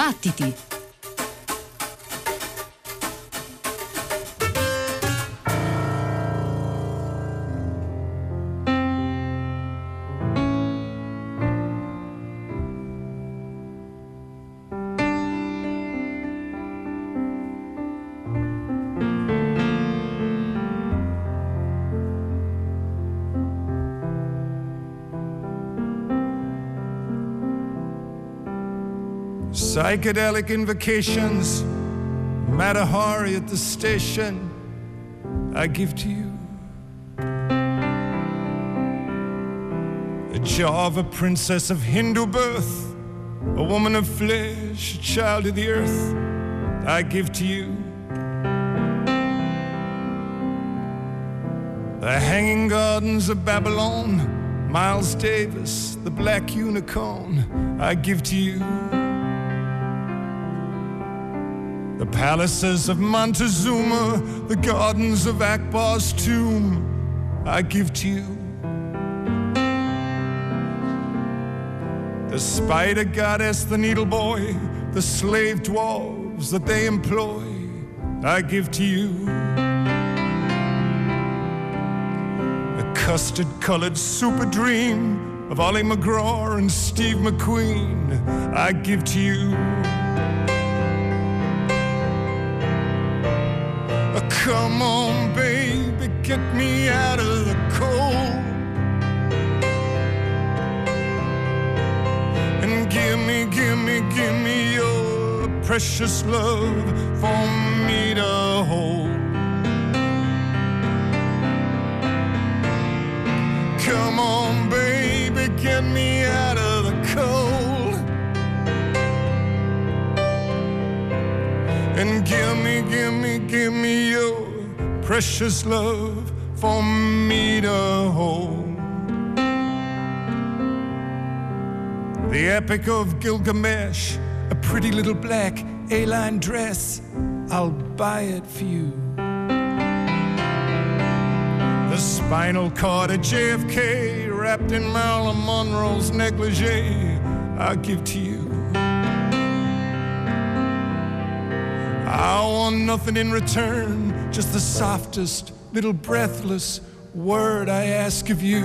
Battiti! Psychedelic invocations, Matahari at the station, I give to you. A Java princess of Hindu birth, a woman of flesh, a child of the earth, I give to you. The hanging gardens of Babylon, Miles Davis, the black unicorn, I give to you. Palaces of Montezuma, the gardens of Akbar's tomb, I give to you. The spider goddess, the needle boy, the slave dwarves that they employ, I give to you. The custard colored super dream of Ollie McGraw and Steve McQueen, I give to you. Come on, baby, get me out of the cold. And give me, give me, give me your precious love for me to hold. Come on, baby, get me out of the cold. And give me, give me, give me your precious love for me to hold. The Epic of Gilgamesh, a pretty little black A-line dress, I'll buy it for you. The spinal cord of JFK wrapped in Marilyn Monroe's negligee, I'll give to you. I want nothing in return, just the softest little breathless word I ask of you.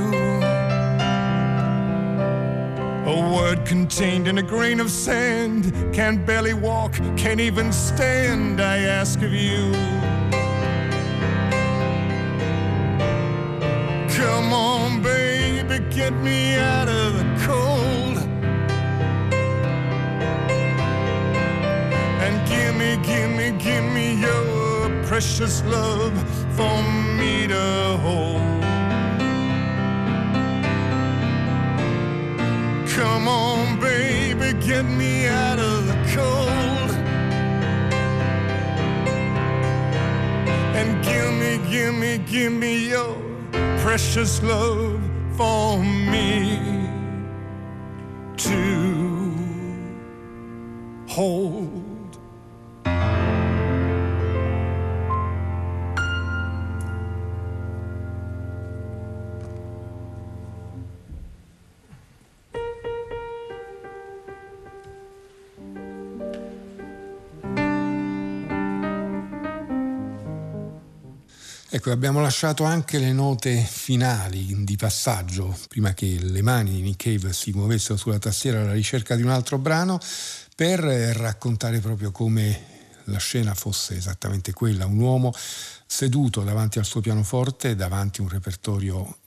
A word contained in a grain of sand, can't barely walk, can't even stand, I ask of you. Come on, baby, get me out of the cold. And give me, give me, give me your precious love for me to hold. Come on, baby, get me out of the cold. And give me, give me, give me your precious love for me to hold. Ecco, abbiamo lasciato anche le note finali di passaggio, prima che le mani di Nick Cave si muovessero sulla tastiera alla ricerca di un altro brano, per raccontare proprio come la scena fosse esattamente quella, un uomo seduto davanti al suo pianoforte, davanti a un repertorio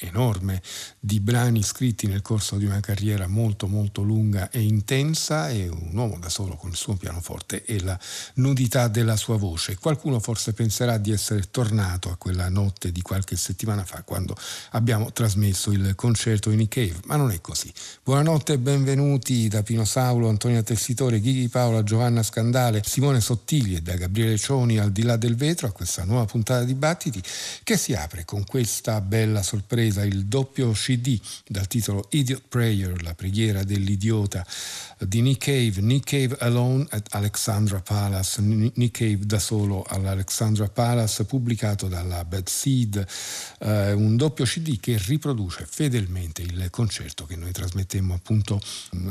enorme di brani scritti nel corso di una carriera molto molto lunga e intensa e un uomo da solo con il suo pianoforte e la nudità della sua voce. Qualcuno forse penserà di essere tornato a quella notte di qualche settimana fa quando abbiamo trasmesso il concerto in Cave, ma non è così. Buonanotte e benvenuti da Pino Saulo, Antonia Tessitore, Ghighi Paola, Giovanna Scandale, Simone Sottili e da Gabriele Cioni al di là del vetro a questa nuova puntata di Battiti che si apre con questa bella sorpresa inglese il doppio CD dal titolo Idiot Prayer, la preghiera dell'idiota di Nick Cave, Nick Cave Alone at Alexandra Palace, Nick Cave da solo all'Alexandra Palace, pubblicato dalla Bad Seed, eh, un doppio CD che riproduce fedelmente il concerto che noi trasmettemmo appunto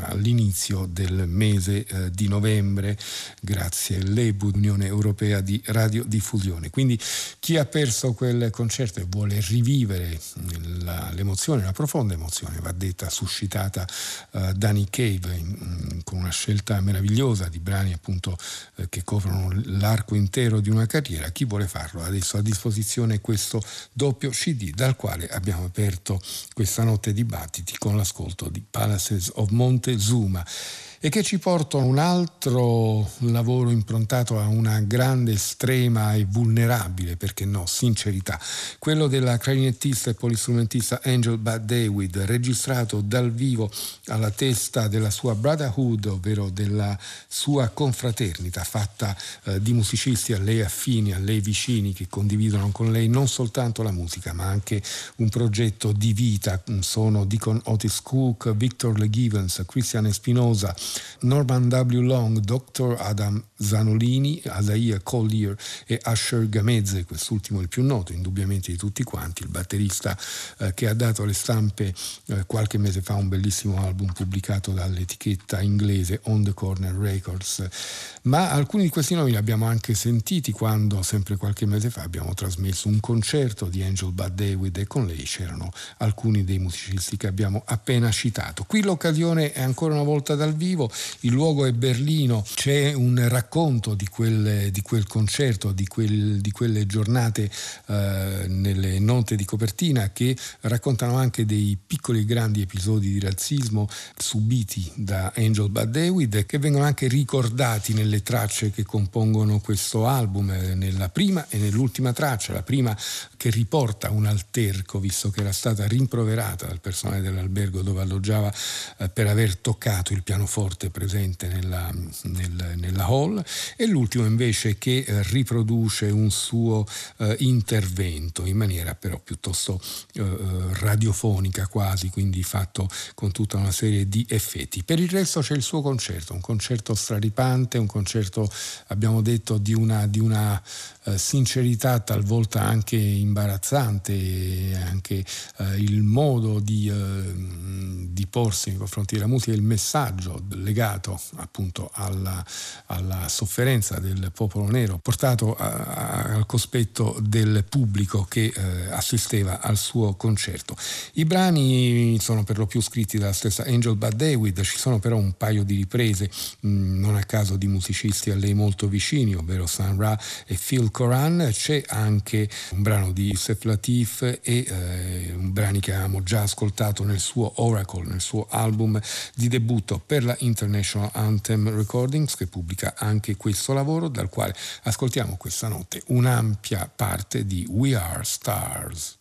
all'inizio del mese eh, di novembre grazie all'EBU, Unione Europea di Radiodiffusione. Quindi chi ha perso quel concerto e vuole rivivere la, l'emozione, la profonda emozione, va detta, suscitata eh, da Nick Cave in, con una scelta meravigliosa di brani appunto eh, che coprono l'arco intero di una carriera, chi vuole farlo? Adesso a disposizione questo doppio CD dal quale abbiamo aperto questa notte dibattiti con l'ascolto di Palaces of Montezuma e che ci porta a un altro lavoro improntato a una grande, estrema e vulnerabile, perché no, sincerità, quello della clarinettista e polistrumentista Angel Bad David, registrato dal vivo alla testa della sua Brotherhood, ovvero della sua confraternita fatta eh, di musicisti a lei affini, a lei vicini, che condividono con lei non soltanto la musica, ma anche un progetto di vita. Sono Deacon Otis Cook, Victor Le Givens, Christian Espinosa, Norman W. Long, Dr. Adam Zanolini, Azaia Collier e Asher Gamezze, quest'ultimo il più noto indubbiamente di tutti quanti, il batterista eh, che ha dato alle stampe eh, qualche mese fa un bellissimo album pubblicato dall'etichetta inglese On the Corner Records. Ma alcuni di questi nomi li abbiamo anche sentiti quando, sempre qualche mese fa, abbiamo trasmesso un concerto di Angel Bad David e con lei c'erano alcuni dei musicisti che abbiamo appena citato. Qui l'occasione è ancora una volta dal vivo vivo, il luogo è Berlino, c'è un racconto di quel, di quel concerto, di, quel, di, quelle giornate eh, nelle note di copertina che raccontano anche dei piccoli e grandi episodi di razzismo subiti da Angel Bad David che vengono anche ricordati nelle tracce che compongono questo album, eh, nella prima e nell'ultima traccia, la prima che riporta un alterco visto che era stata rimproverata dal personale dell'albergo dove alloggiava eh, per aver toccato il pianoforte forte presente nella, nel, nella hall e l'ultimo invece che eh, riproduce un suo eh, intervento in maniera però piuttosto eh, eh, radiofonica quasi, quindi fatto con tutta una serie di effetti. Per il resto c'è il suo concerto, un concerto straripante, un concerto abbiamo detto di una, di una sincerità talvolta anche imbarazzante, anche eh, il modo di, eh, di, porsi nei confronti della musica, il messaggio legato appunto alla, alla sofferenza del popolo nero, portato a, a, al cospetto del pubblico che eh, assisteva al suo concerto. I brani sono per lo più scritti dalla stessa Angel Bad David, ci sono però un paio di riprese, mh, mm, non a caso di musicisti a lei molto vicini, ovvero San Ra e Phil Koran, c'è anche un brano di Yusef Latif e eh, brani che avevamo già ascoltato nel suo Oracle, nel suo album di debutto per la International Anthem Recordings che pubblica anche questo lavoro dal quale ascoltiamo questa notte un'ampia parte di We Are Stars.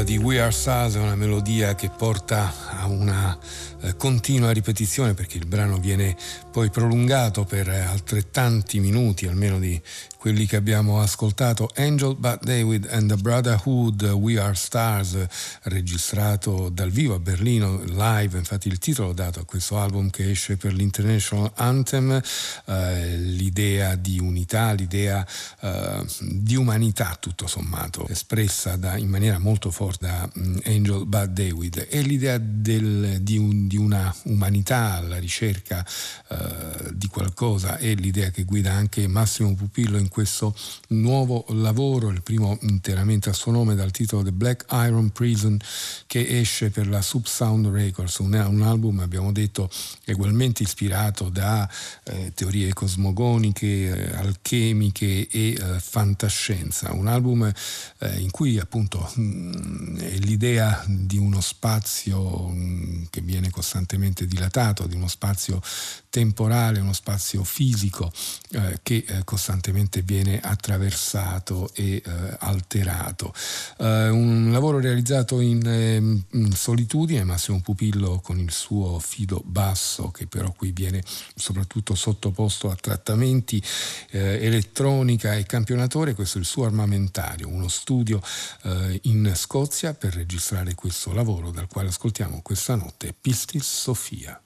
Quella di We Are è una melodia che porta a una eh, continua ripetizione perché il brano viene poi prolungato per altrettanti minuti, almeno di quelli che abbiamo ascoltato. Angel But David and the Brotherhood, We Are Stars, registrato dal vivo a Berlino, live, infatti il titolo dato a questo album che esce per l'International Anthem, eh, l'idea di unità, l'idea eh, di umanità tutto sommato, espressa da, in maniera molto forte da um, Angel But David e l'idea del, di un di una umanità alla ricerca eh, di qualcosa è l'idea che guida anche Massimo Pupillo in questo nuovo lavoro, il primo interamente a suo nome dal titolo The Black Iron Prison che esce per la Subsound Records, un, un album abbiamo detto ugualmente ispirato da eh, teorie cosmogoniche, eh, alchemiche e eh, fantascienza, un album eh, in cui appunto mh, mm, l'idea di uno spazio mh, mm, che viene costantemente dilatato, di uno spazio temporale, uno spazio fisico eh, che eh, costantemente viene attraversato e eh, alterato. Eh, un lavoro realizzato in, ehm, in, solitudine, Massimo Pupillo con il suo fido basso che però qui viene soprattutto sottoposto a trattamenti eh, elettronica e campionatore, questo è il suo armamentario, uno studio eh, in Scozia per registrare questo lavoro dal quale ascoltiamo questa notte Pistis Sofia.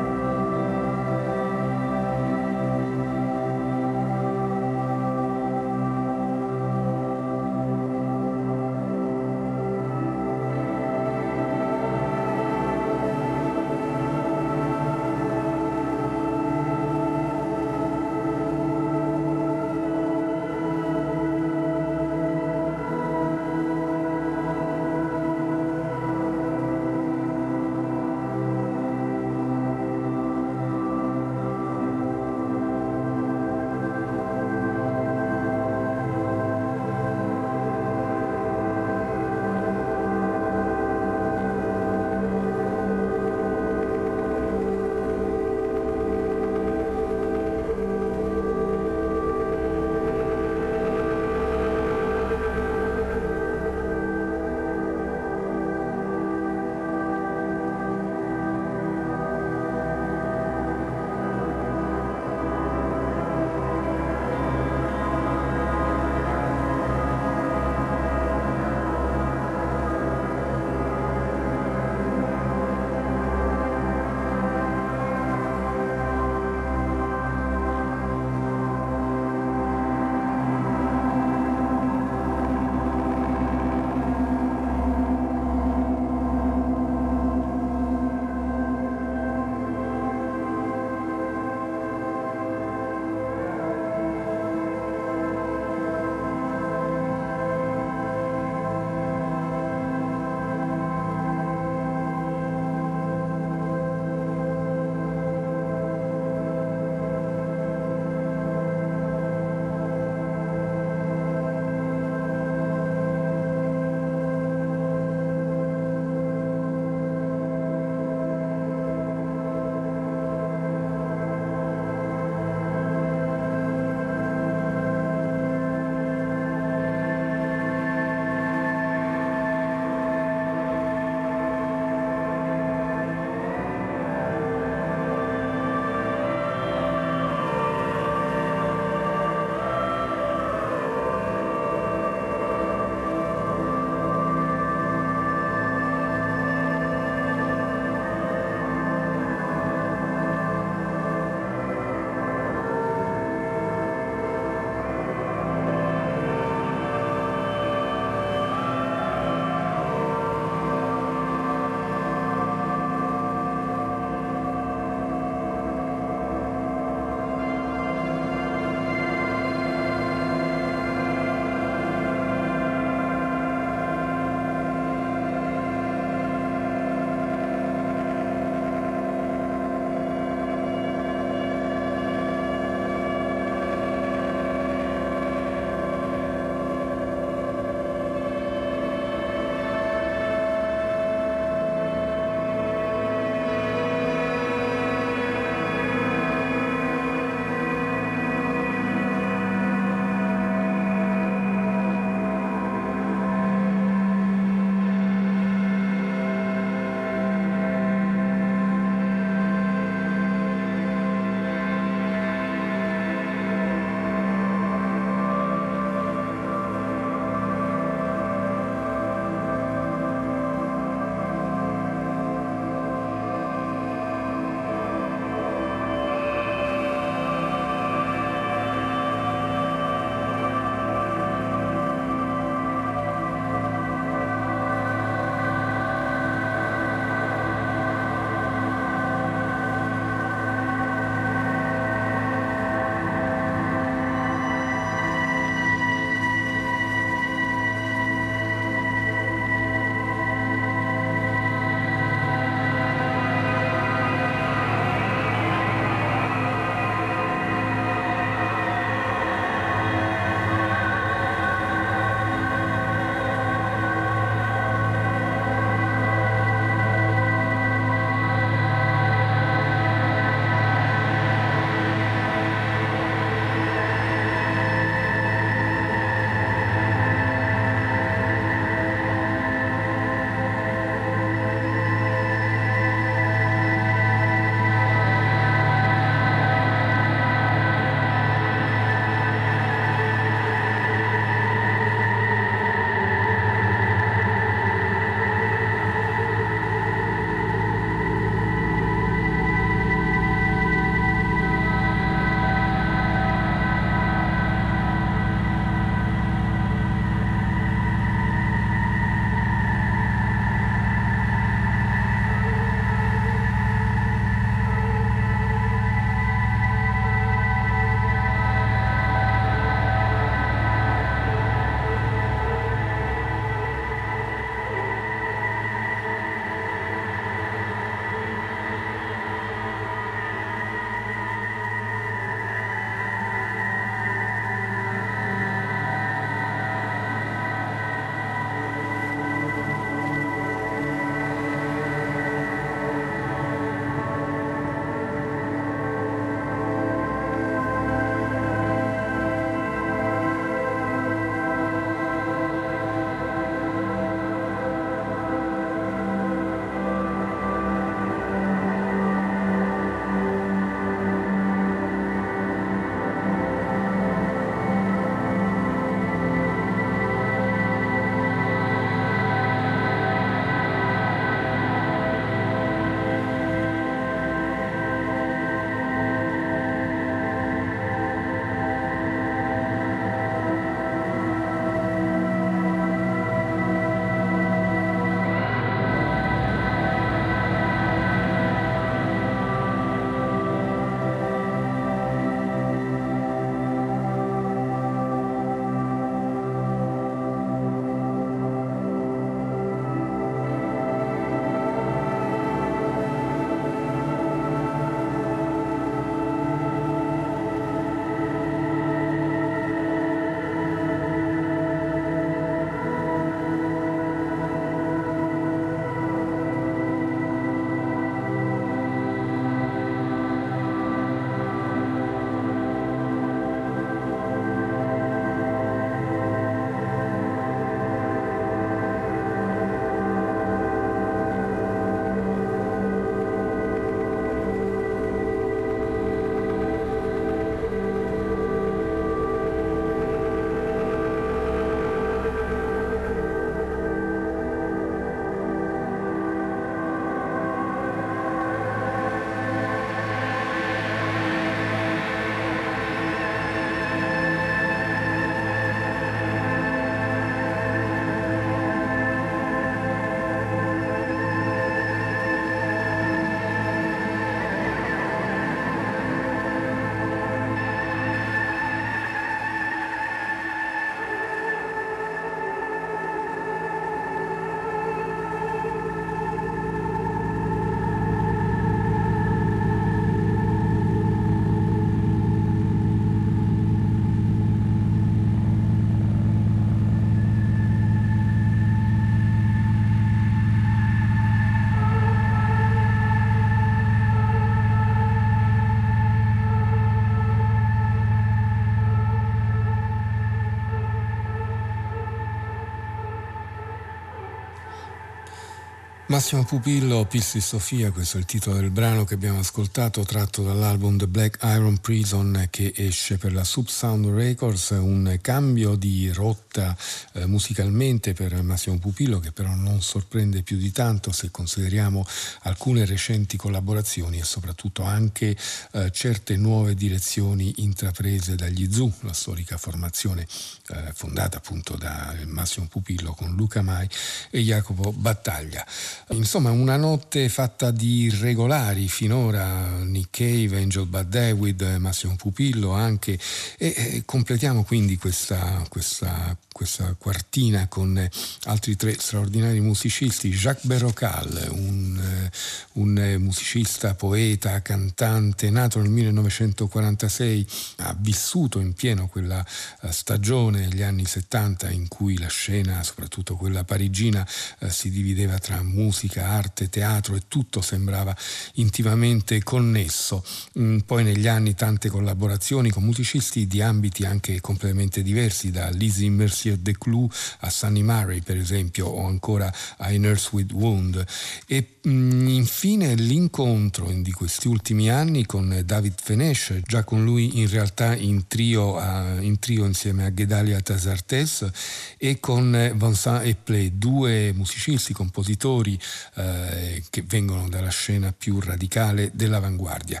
Massimo Pupillo, Pilsi Sofia, questo è il titolo del brano che abbiamo ascoltato tratto dall'album The Black Iron Prison che esce per la Subsound Records, un cambio di rotta eh, musicalmente per Massimo Pupillo che però non sorprende più di tanto se consideriamo alcune recenti collaborazioni e soprattutto anche eh, certe nuove direzioni intraprese dagli Zoo, la storica formazione eh, fondata appunto da Massimo Pupillo con Luca Mai e Jacopo Battaglia. Insomma, una notte fatta di regolari finora, Nick Cave, Angel Bad David, Massimo Pupillo anche, e, e completiamo quindi questa, questa, questa, quartina con altri tre straordinari musicisti, Jacques Berrocal, un, un musicista, poeta, cantante, nato nel 1946, ha vissuto in pieno quella eh, stagione, gli anni 70, in cui la scena, soprattutto quella parigina, eh, si divideva tra musica, musica, arte, teatro e tutto sembrava intimamente connesso. Mm, poi negli anni tante collaborazioni con musicisti di ambiti anche completamente diversi, da Lizzie Mercier de Clou a Sunny Murray per esempio, o ancora a Nurse with Wound. E mm, infine l'incontro di questi ultimi anni con David Fenesh, già con lui in realtà in trio, in trio insieme a Gedalia Tasartes e con Vincent Eplé, due musicisti, compositori eh, che vengono dalla scena più radicale dell'avanguardia.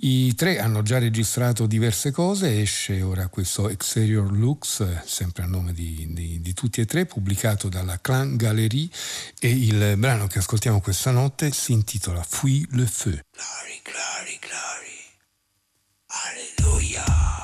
I tre hanno già registrato diverse cose, esce ora questo Exterior Lux, sempre a nome di, di, di tutti e tre, pubblicato dalla Clan Galerie e il brano che ascoltiamo questa notte si intitola Fui le feu. Glory, glory, glory. Alleluia.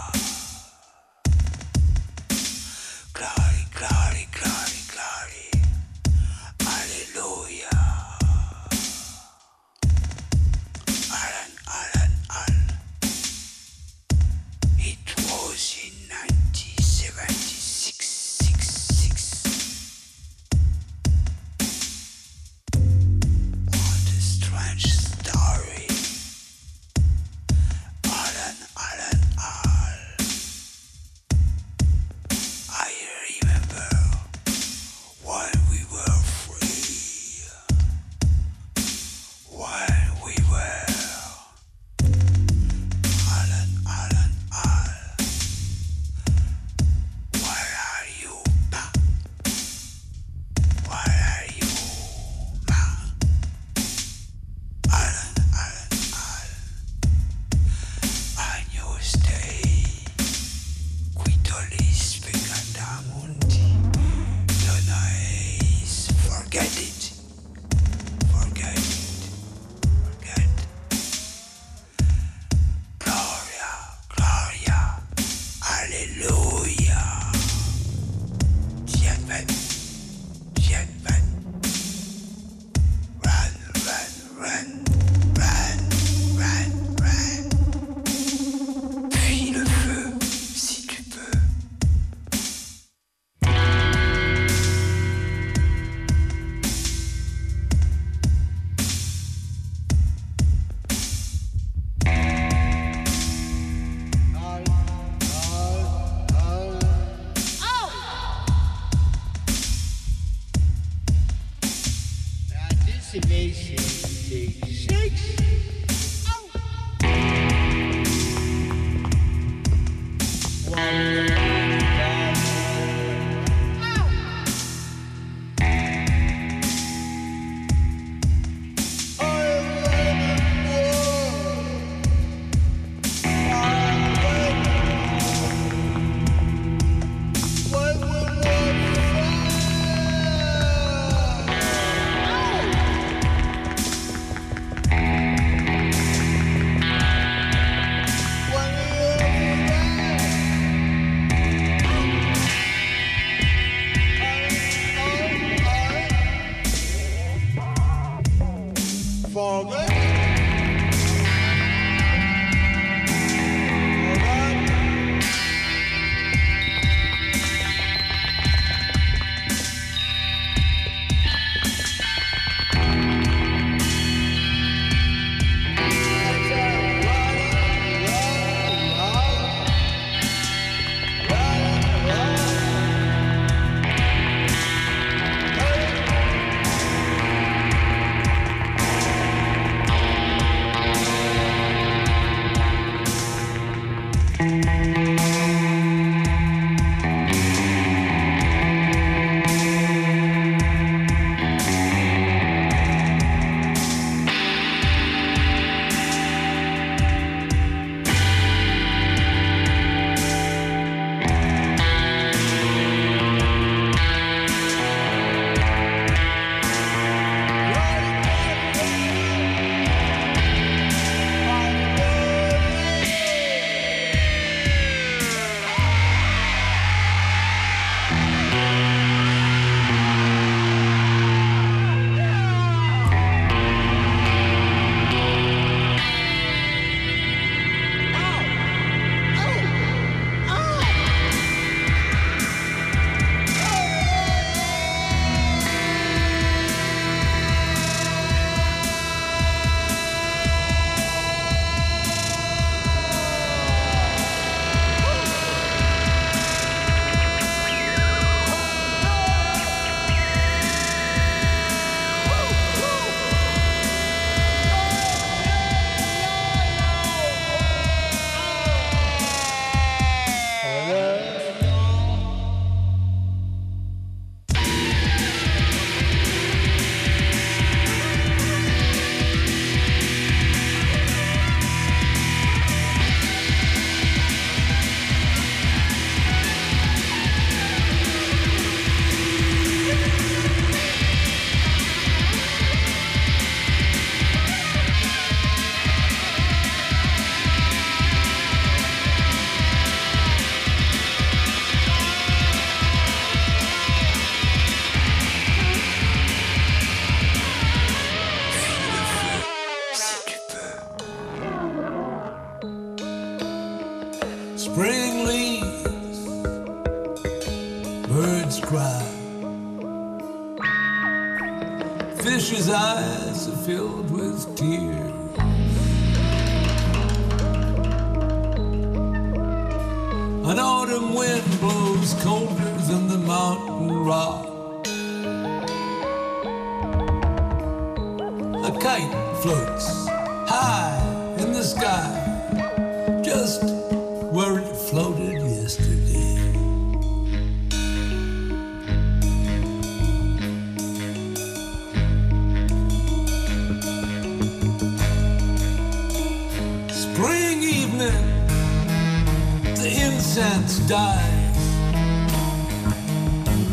Incense dies.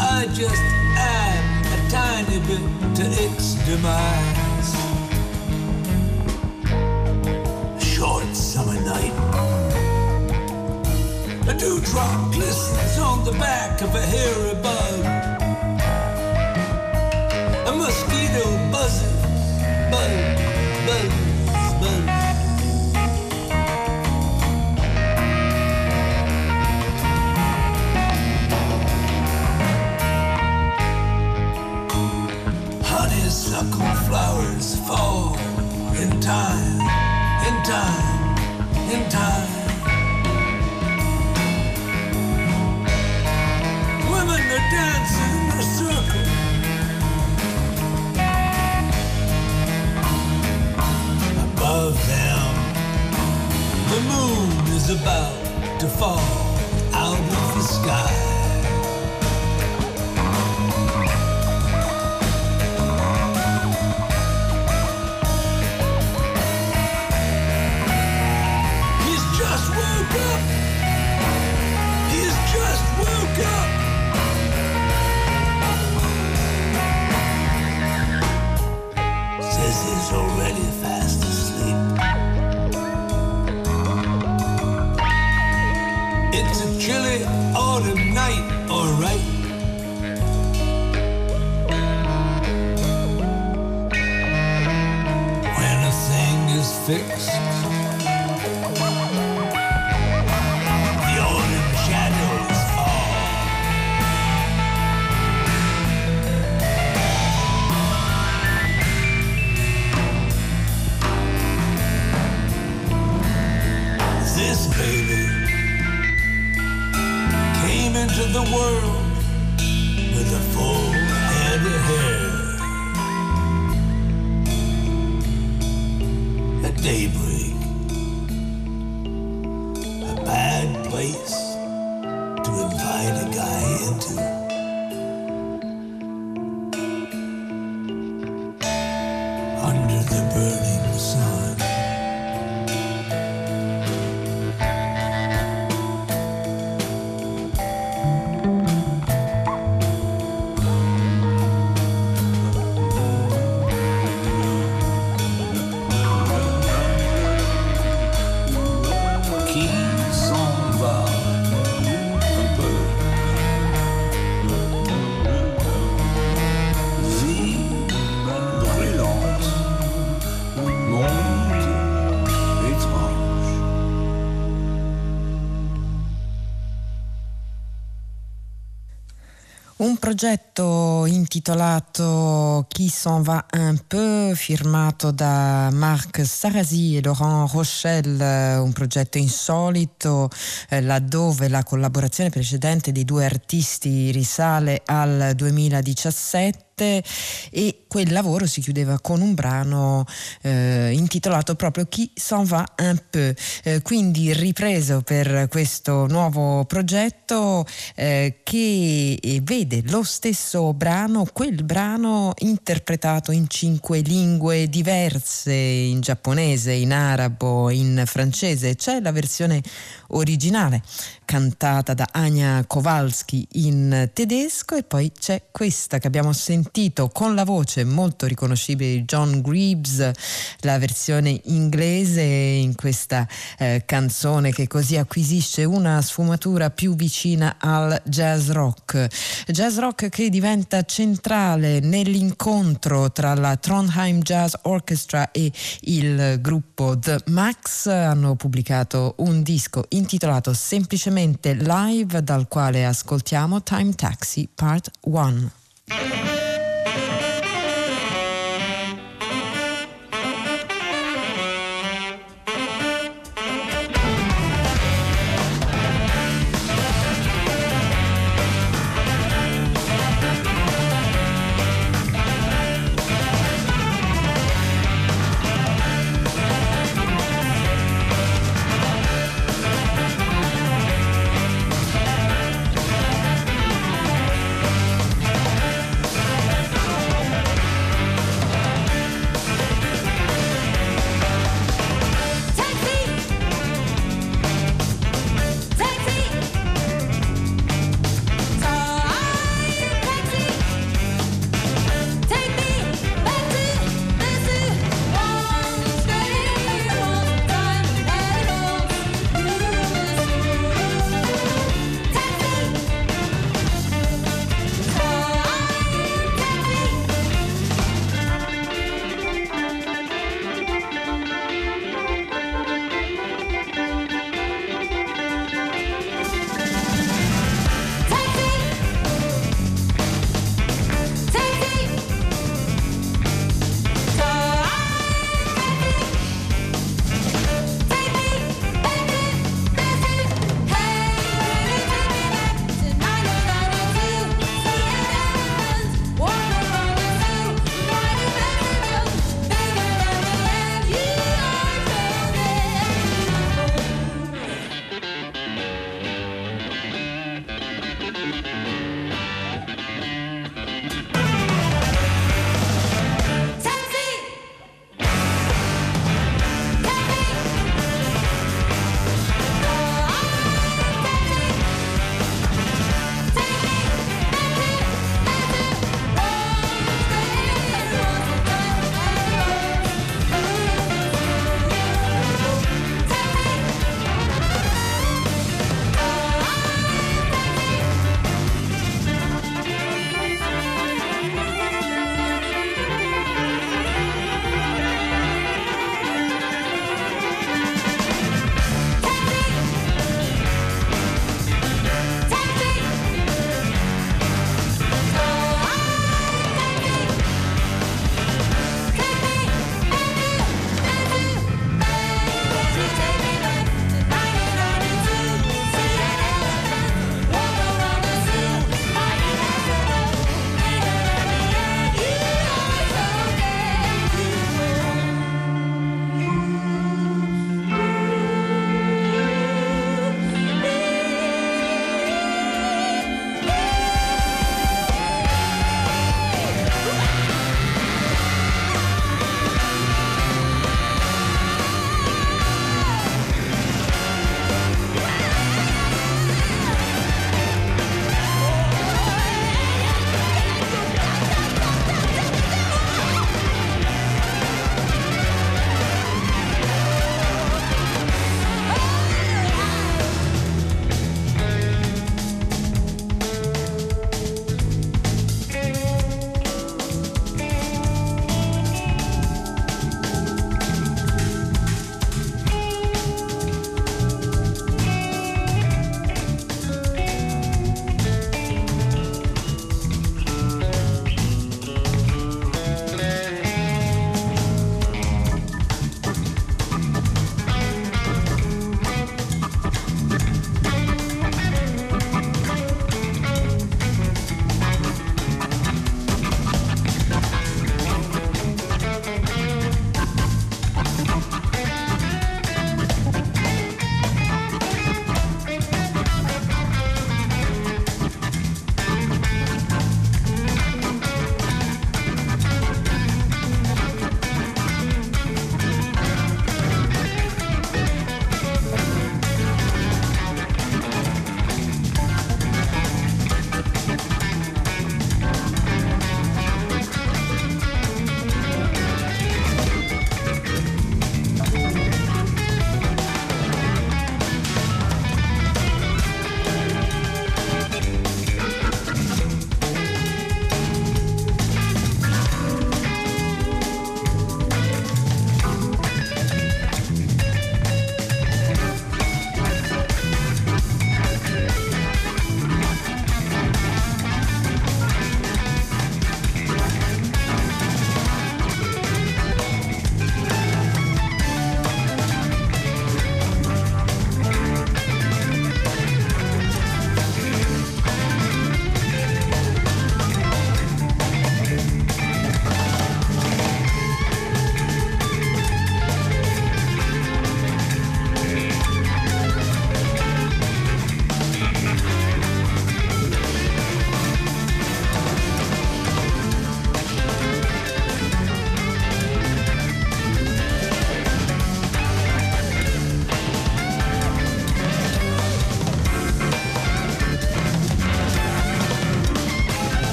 I just add a tiny bit to its demise. A short summer night. A dewdrop glistens on the back of a hairy bug. A mosquito buzzes, buzz, buzz, buzz. Flowers fall in time, in time, in time. Women are dancing in a circle. Above them, the moon is about to fall progetto intitolato Qui s'en va un peu, firmato da Marc Sarasi e Laurent Rochelle, eh, un progetto insolito eh, laddove la collaborazione precedente dei due artisti risale al 2017 e quel lavoro si chiudeva con un brano eh, intitolato proprio Qui s'en va un peu, Eh, quindi ripreso per questo nuovo progetto eh, che eh, vede lo stesso brano, quel brano interpretato in cinque lingue diverse, in giapponese, in arabo, in francese, c'è la versione originale cantata da Ania Kowalski in tedesco e poi c'è questa che abbiamo sentito sentito con la voce molto riconoscibile di John Greaves, la versione inglese in questa eh, canzone che così acquisisce una sfumatura più vicina al jazz rock. Jazz rock che diventa centrale nell'incontro tra la Trondheim Jazz Orchestra e il gruppo The Max. Hanno pubblicato un disco intitolato semplicemente Live dal quale ascoltiamo Time Taxi Part 1.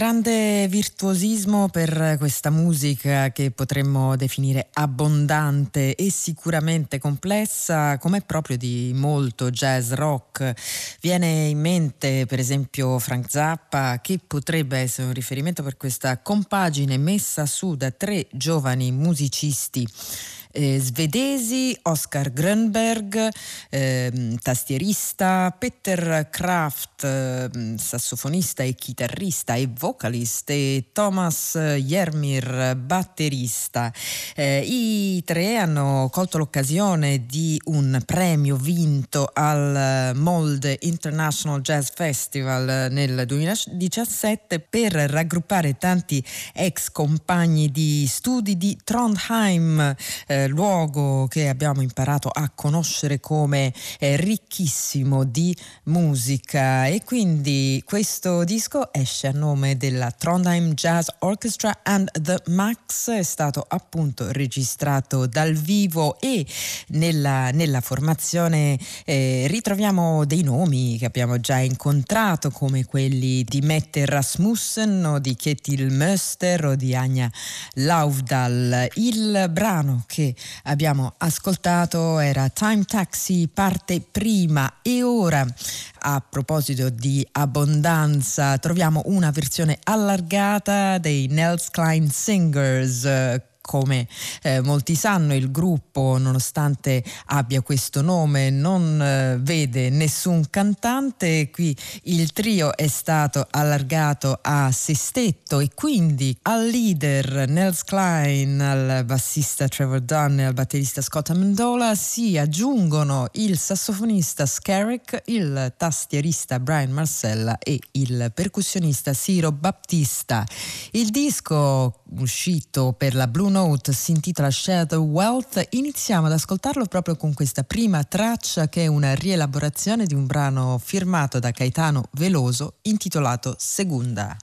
Grande virtuosismo per questa musica che potremmo definire abbondante e sicuramente complessa, come proprio di molto jazz rock. Viene in mente per esempio Frank Zappa, che potrebbe essere un riferimento per questa compagine messa su da tre giovani musicisti eh, svedesi, Oscar Grönberg, eh, tastierista, Peter Kraft, eh, sassofonista e chitarrista e vocalist e Thomas Jermir, batterista. Eh, I tre hanno colto l'occasione di un premio vinto al Mold International Jazz Festival nel 2017 per raggruppare tanti ex compagni di studi di Trondheim, eh, luogo che abbiamo imparato a conoscere come eh, ricchissimo di musica e quindi questo disco esce a nome della Trondheim Jazz Orchestra and the Max, è stato appunto registrato dal vivo e nella, nella formazione eh, ritroviamo dei nomi che abbiamo già incontrato come quelli di Mette Rasmussen o di Ketil Möster o di Anja Laufdal. Il brano che abbiamo ascoltato era Time Taxi parte prima. E ora a proposito di abbondanza troviamo una versione allargata dei Nels Klein Singers come eh, molti sanno il gruppo nonostante abbia questo nome non eh, vede nessun cantante. Qui il trio è stato allargato a sestetto e quindi al leader Nels Klein al bassista Trevor Dunn e al batterista Scott Amendola si aggiungono il sassofonista Scarrick il tastierista Brian Marcella e il percussionista Ciro Baptista. Il disco uscito per la Blue Note si intitola Shadow Wealth. Iniziamo ad ascoltarlo proprio con questa prima traccia che è una rielaborazione di un brano firmato da Caetano Veloso intitolato Segunda.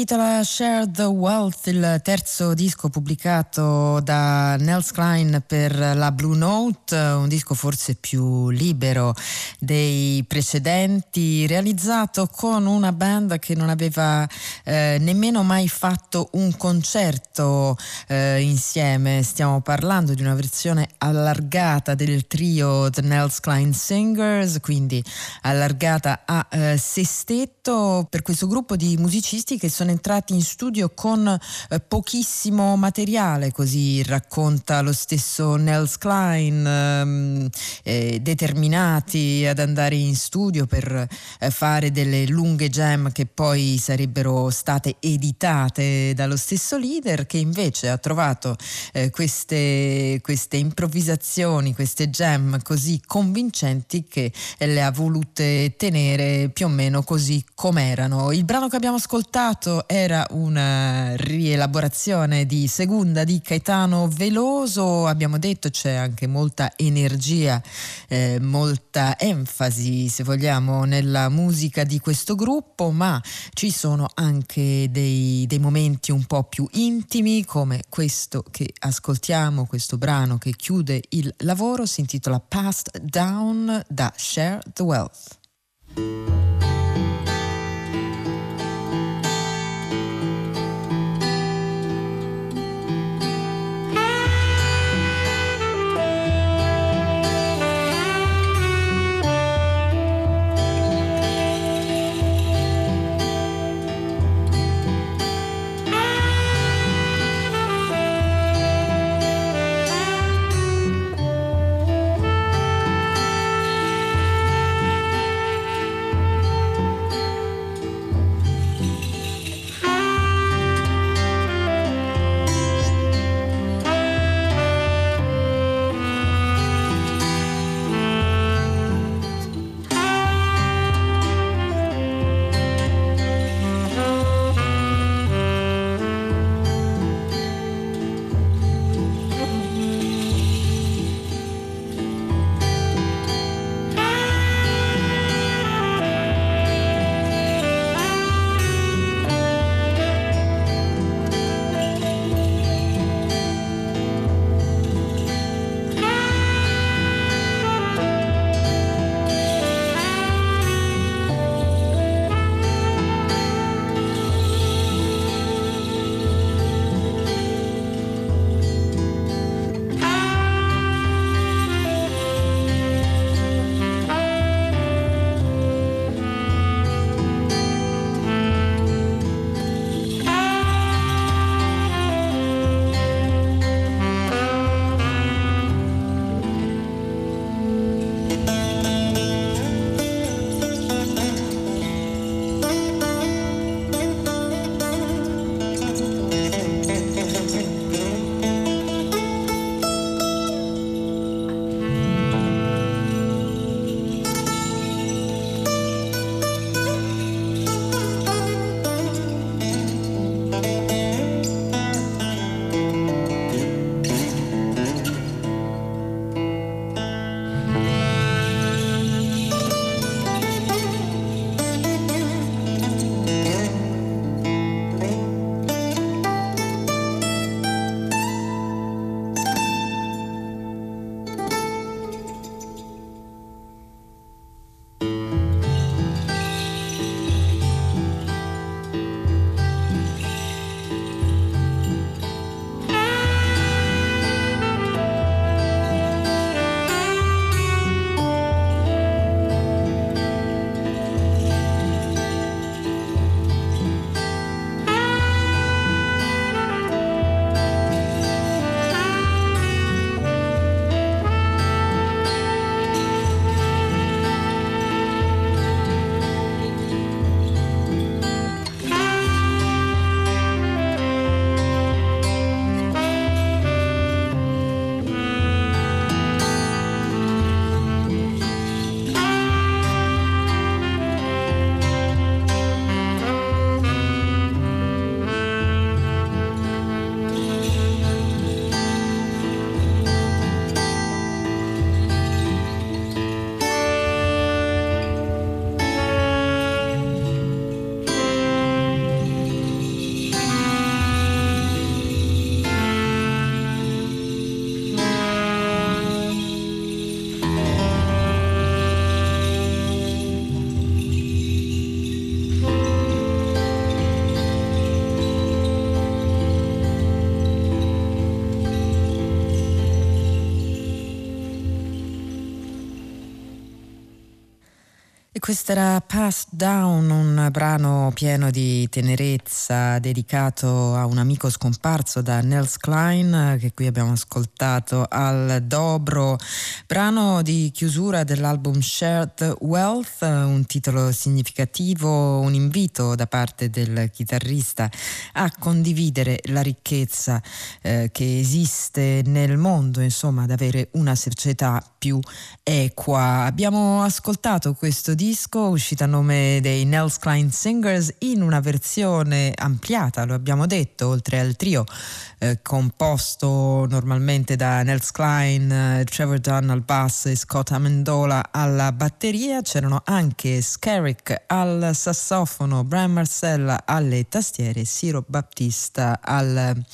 Intitola Share the Wealth, il terzo disco pubblicato da Nels Klein per la Blue Note, un disco forse più libero dei precedenti, realizzato con una band che non aveva eh, nemmeno mai fatto un concerto eh, insieme. Stiamo parlando di una versione allargata del trio The Nels Klein Singers, quindi allargata a eh, sestetto per questo gruppo di musicisti che sono entrati in studio con eh, pochissimo materiale, così racconta lo stesso Nels Klein, ehm, eh, determinati ad andare in studio per eh, fare delle lunghe jam che poi sarebbero state editate dallo stesso leader che invece ha trovato eh, queste, queste improvvisazioni, queste jam così convincenti che le ha volute tenere più o meno così com'erano. Il brano che abbiamo ascoltato era una rielaborazione di Segunda di Caetano Veloso, abbiamo detto c'è anche molta energia, eh, molta enfasi se vogliamo nella musica di questo gruppo, ma ci sono anche dei, dei momenti un po' più intimi come questo che ascoltiamo, questo brano che chiude il lavoro, si intitola Passed Down da Share the Wealth. Questo era Pass Down, un brano pieno di tenerezza dedicato a un amico scomparso da Nels Klein che qui abbiamo ascoltato al Dobro, brano di chiusura dell'album Shared Wealth, un titolo significativo, un invito da parte del chitarrista a condividere la ricchezza eh, che esiste nel mondo, insomma ad avere una società più equa. Abbiamo ascoltato questo disco uscito a nome dei Nels Klein Singers in una versione ampliata, lo abbiamo detto, oltre al trio eh, composto normalmente da Nels Klein, eh, Trevor Dunn al basso e Scott Amendola alla batteria, c'erano anche Skerrick al sassofono, Brian Marcella alle tastiere e Siro Battista al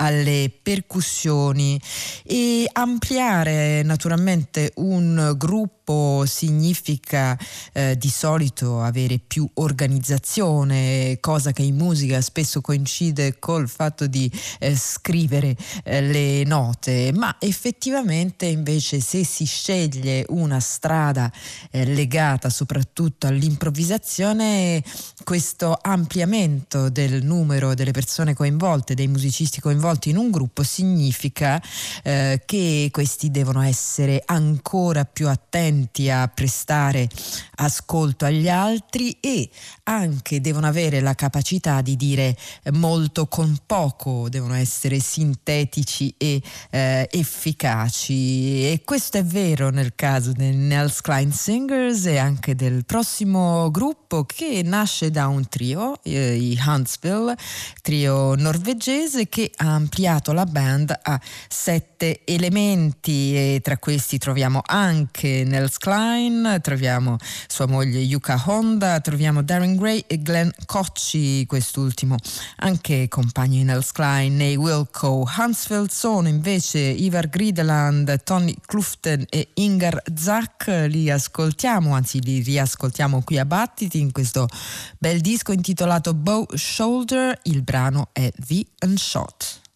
alle percussioni e ampliare naturalmente un gruppo significa eh, di solito avere più organizzazione, cosa che in musica spesso coincide col fatto di eh, scrivere eh, le note, ma effettivamente invece se si sceglie una strada eh, legata soprattutto all'improvvisazione, questo ampliamento del numero delle persone coinvolte, dei musicisti coinvolti, coinvolti in un gruppo significa eh, che questi devono essere ancora più attenti a prestare ascolto agli altri e anche devono avere la capacità di dire molto con poco, devono essere sintetici e eh, efficaci. E questo è vero nel caso dei Nels Klein Singers e anche del prossimo gruppo che nasce da un trio, eh, i Huntsville, trio norvegese che ha ampliato la band a sette elementi e tra questi troviamo anche Nels Klein, troviamo sua moglie Yuka Honda, troviamo Darren Gray e Glenn Cocci, quest'ultimo anche compagno di Nels Klein. E Wilco Hansfeld sono invece Ivar Grideland, Tony Kluften e Ingar Zack, li ascoltiamo, anzi li riascoltiamo qui a Battiti in questo bel disco intitolato Bow Shoulder, il brano è The Unshot.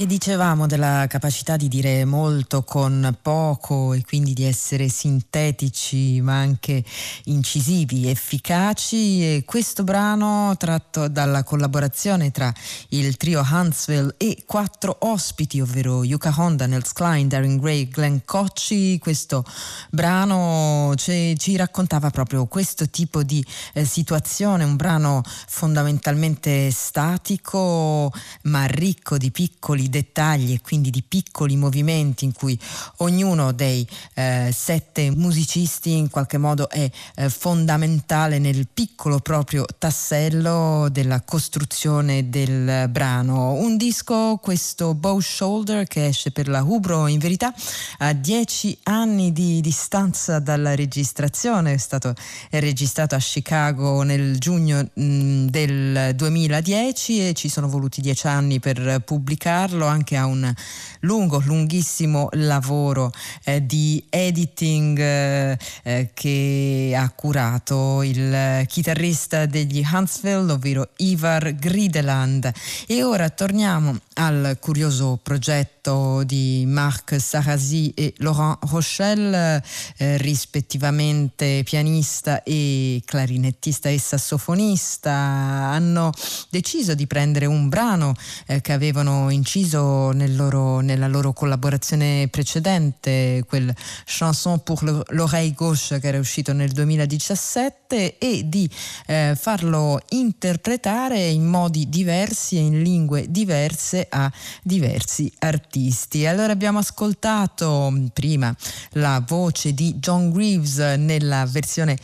E dicevamo della capacità di dire molto con poco e quindi di essere sintetici ma anche incisivi, efficaci. E questo brano tratto dalla collaborazione tra il trio Huntsville e quattro ospiti, ovvero Yuka Honda, Nels Klein, Darren Gray, Glenn Cocci, questo brano ci, ci raccontava proprio questo tipo di eh, situazione, un brano fondamentalmente statico ma ricco di piccoli dettagli e quindi di piccoli movimenti in cui ognuno dei eh, sette musicisti in qualche modo è eh, fondamentale nel piccolo proprio tassello della costruzione del brano. Un disco, questo Bow Shoulder, che esce per la Hubro in verità a dieci anni di distanza dalla registrazione, è stato registrato a Chicago nel giugno mh, mm, del 2010 e ci sono voluti dieci anni per pubblicarlo farlo anche a un lungo, lunghissimo lavoro eh, di editing eh, eh, che ha curato il chitarrista degli Huntsville, ovvero Ivar Grideland. E ora torniamo al curioso progetto di Marc Sarasi e Laurent Rochelle, eh, rispettivamente pianista e clarinettista e sassofonista. Hanno deciso di prendere un brano eh, che avevano inciso nel loro, nella loro collaborazione precedente, quel Chanson pour l'oreille gauche che era uscito nel 2017 e di eh, farlo interpretare in modi diversi e in lingue diverse a diversi artisti. Allora abbiamo ascoltato prima la voce di John Greaves nella versione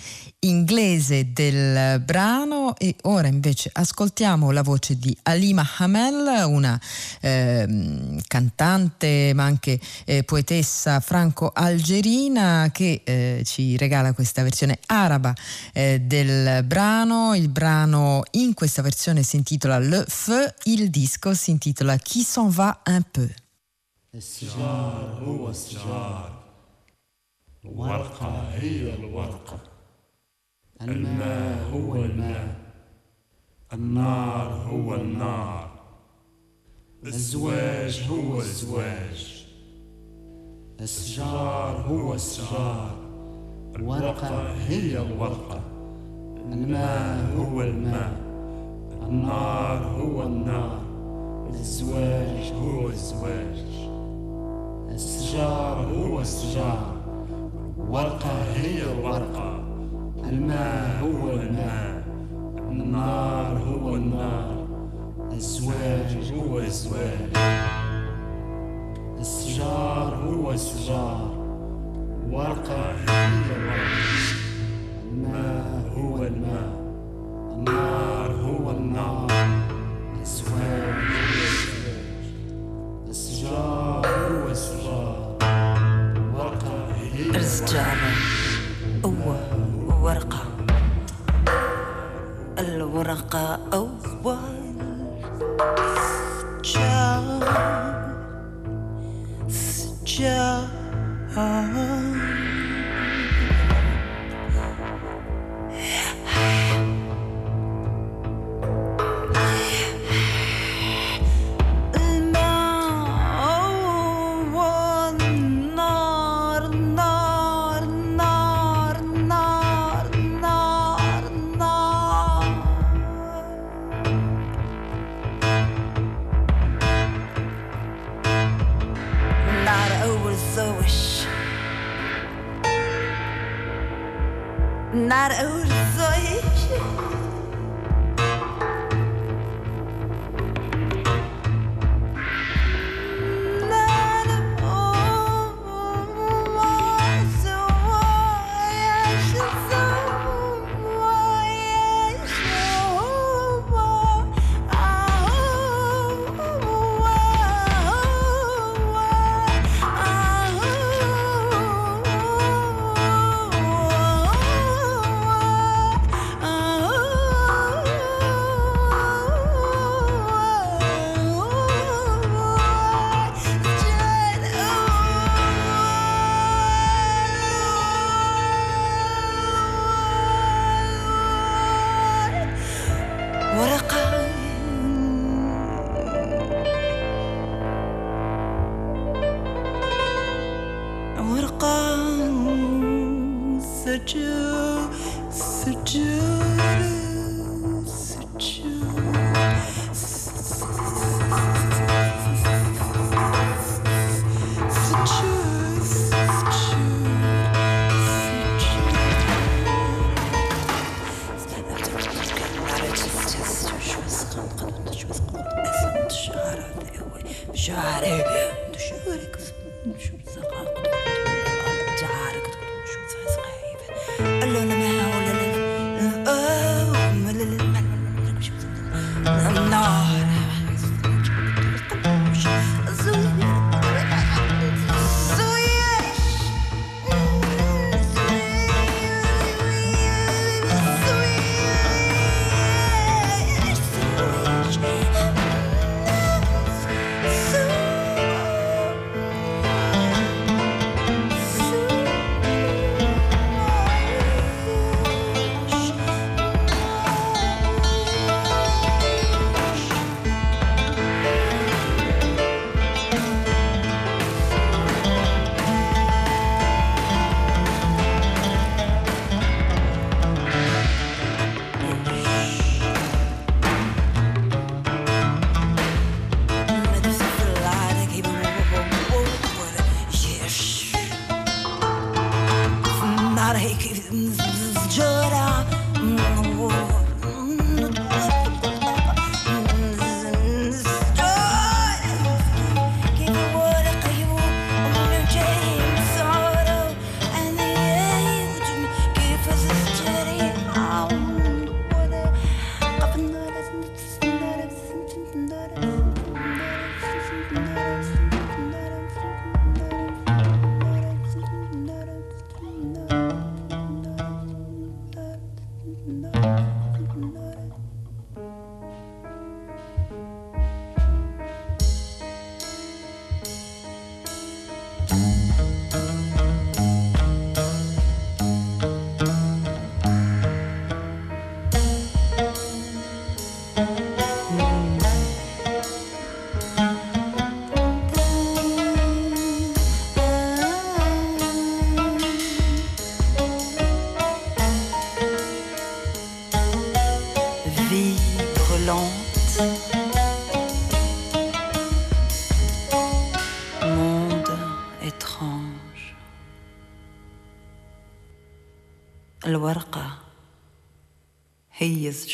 inglese del brano e ora invece ascoltiamo la voce di Alima Hamel, una eh, cantante ma anche eh, poetessa franco-algerina che eh, ci regala questa versione araba eh, del brano. Il brano in questa versione si intitola Le Feu, il disco si intitola Qui s'en va un peu. السجار هو السجار ورقة هي الورقة الماء هو الماء النار هو النار الزواج هو الزواج السجار هو السجار الورقة هي الورقة الماء هو الماء النار هو النار الزواج هو الزواج السجار هو السجار ورقة هي الورقة. الماء هو الماء. النار هو النار. الزواج هو الزواج السجار هو السجار ورقة هي الورقة. الماء هو الماء. النار هو النار. هو الزواج السجار هو السجار ورقة هي السجارة قوة ورقة. الورقة أول. سجار سجار not a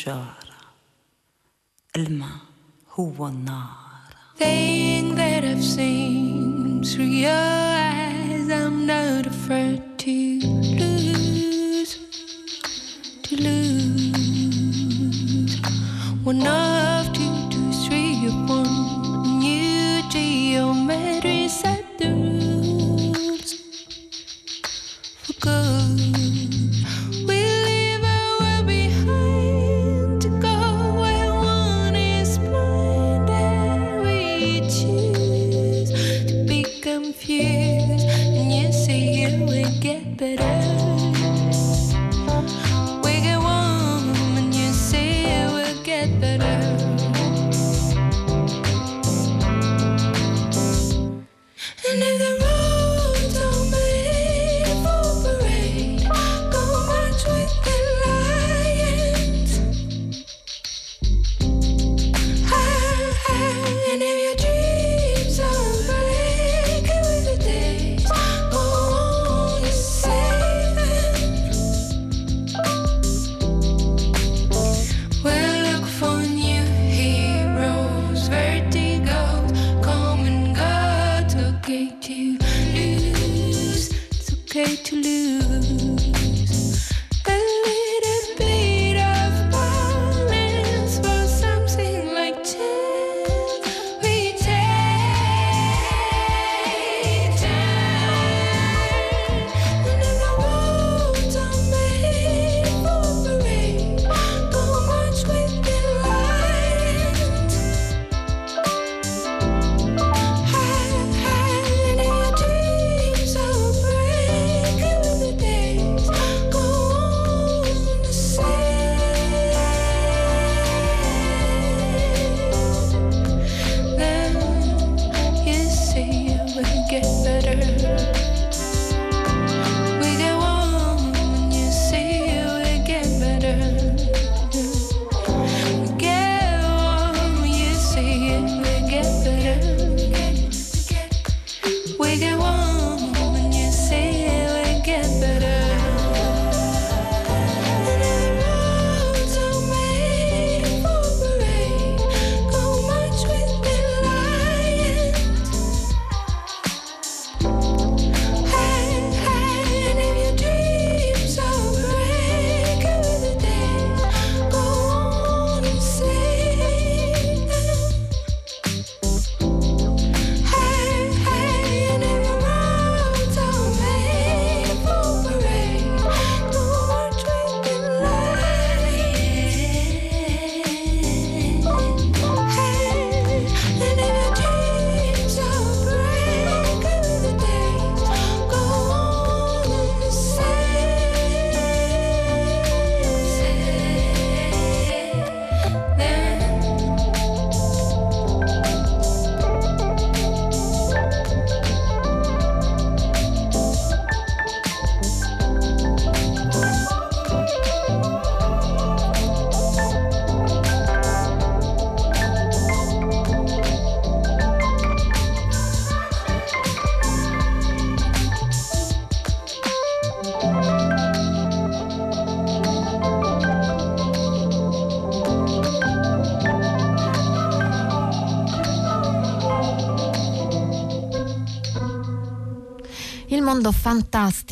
هي الزجارة الماء هو النار Thing that I've seen through your eyes I'm not afraid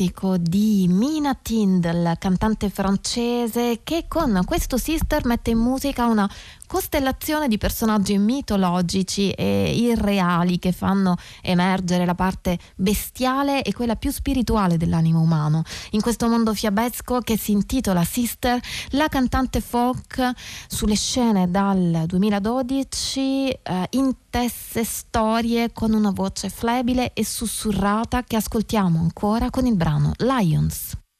Fantastico di Mina Tindall, cantante francese che con questo sister mette in musica una costellazione di personaggi mitologici e irreali che fanno emergere la parte bestiale e quella più spirituale dell'animo umano. In questo mondo fiabesco che si intitola Sister, la cantante folk sulle scene dal 2012 eh, intesse storie con una voce flebile e sussurrata che ascoltiamo ancora con il brano Lions.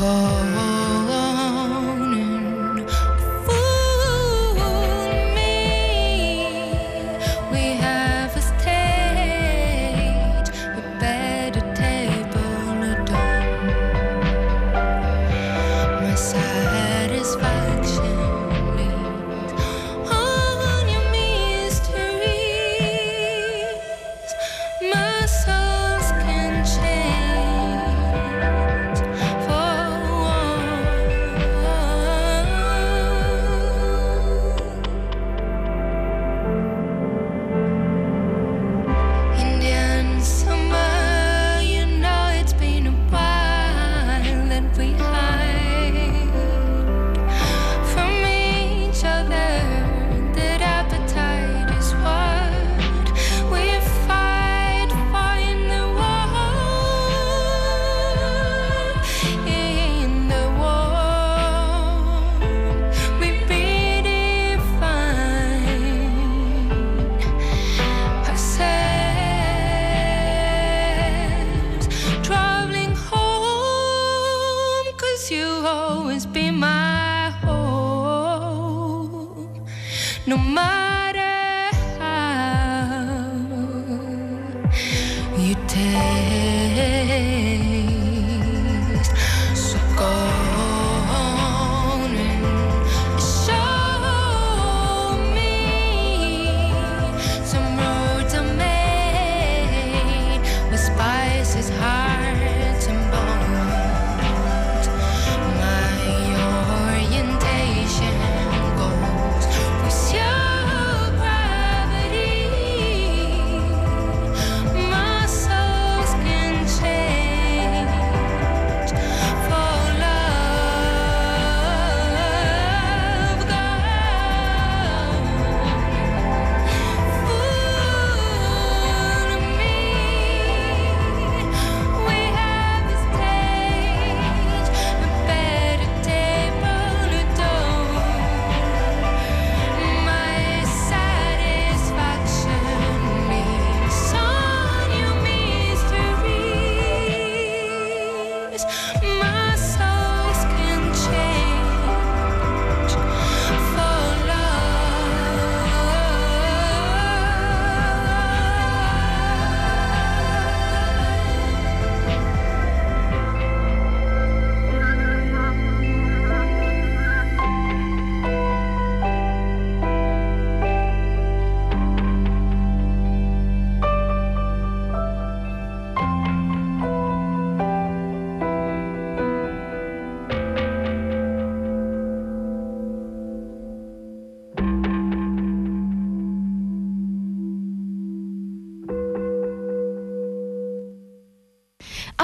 go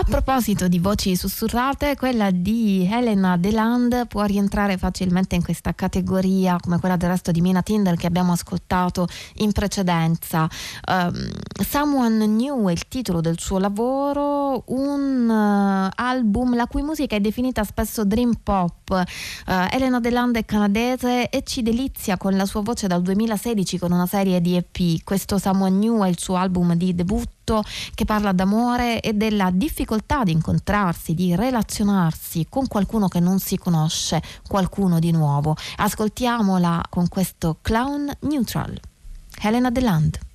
proposito di voci sussurrate, quella di Helena Deland può rientrare facilmente in questa categoria, come quella del resto di Mina Tinder che abbiamo ascoltato in precedenza. Um, Someone New è il titolo del suo lavoro, un uh, album la cui musica è definita spesso dream pop. Uh, Helena Deland è canadese e ci delizia con la sua voce dal 2016 con una serie di EP. Questo Someone New è il suo album di debutto che parla d'amore e della difficoltà di incontrarsi, di relazionarsi con qualcuno che non si conosce, qualcuno di nuovo. Ascoltiamola con questo Clown Neutral. Helena Deland.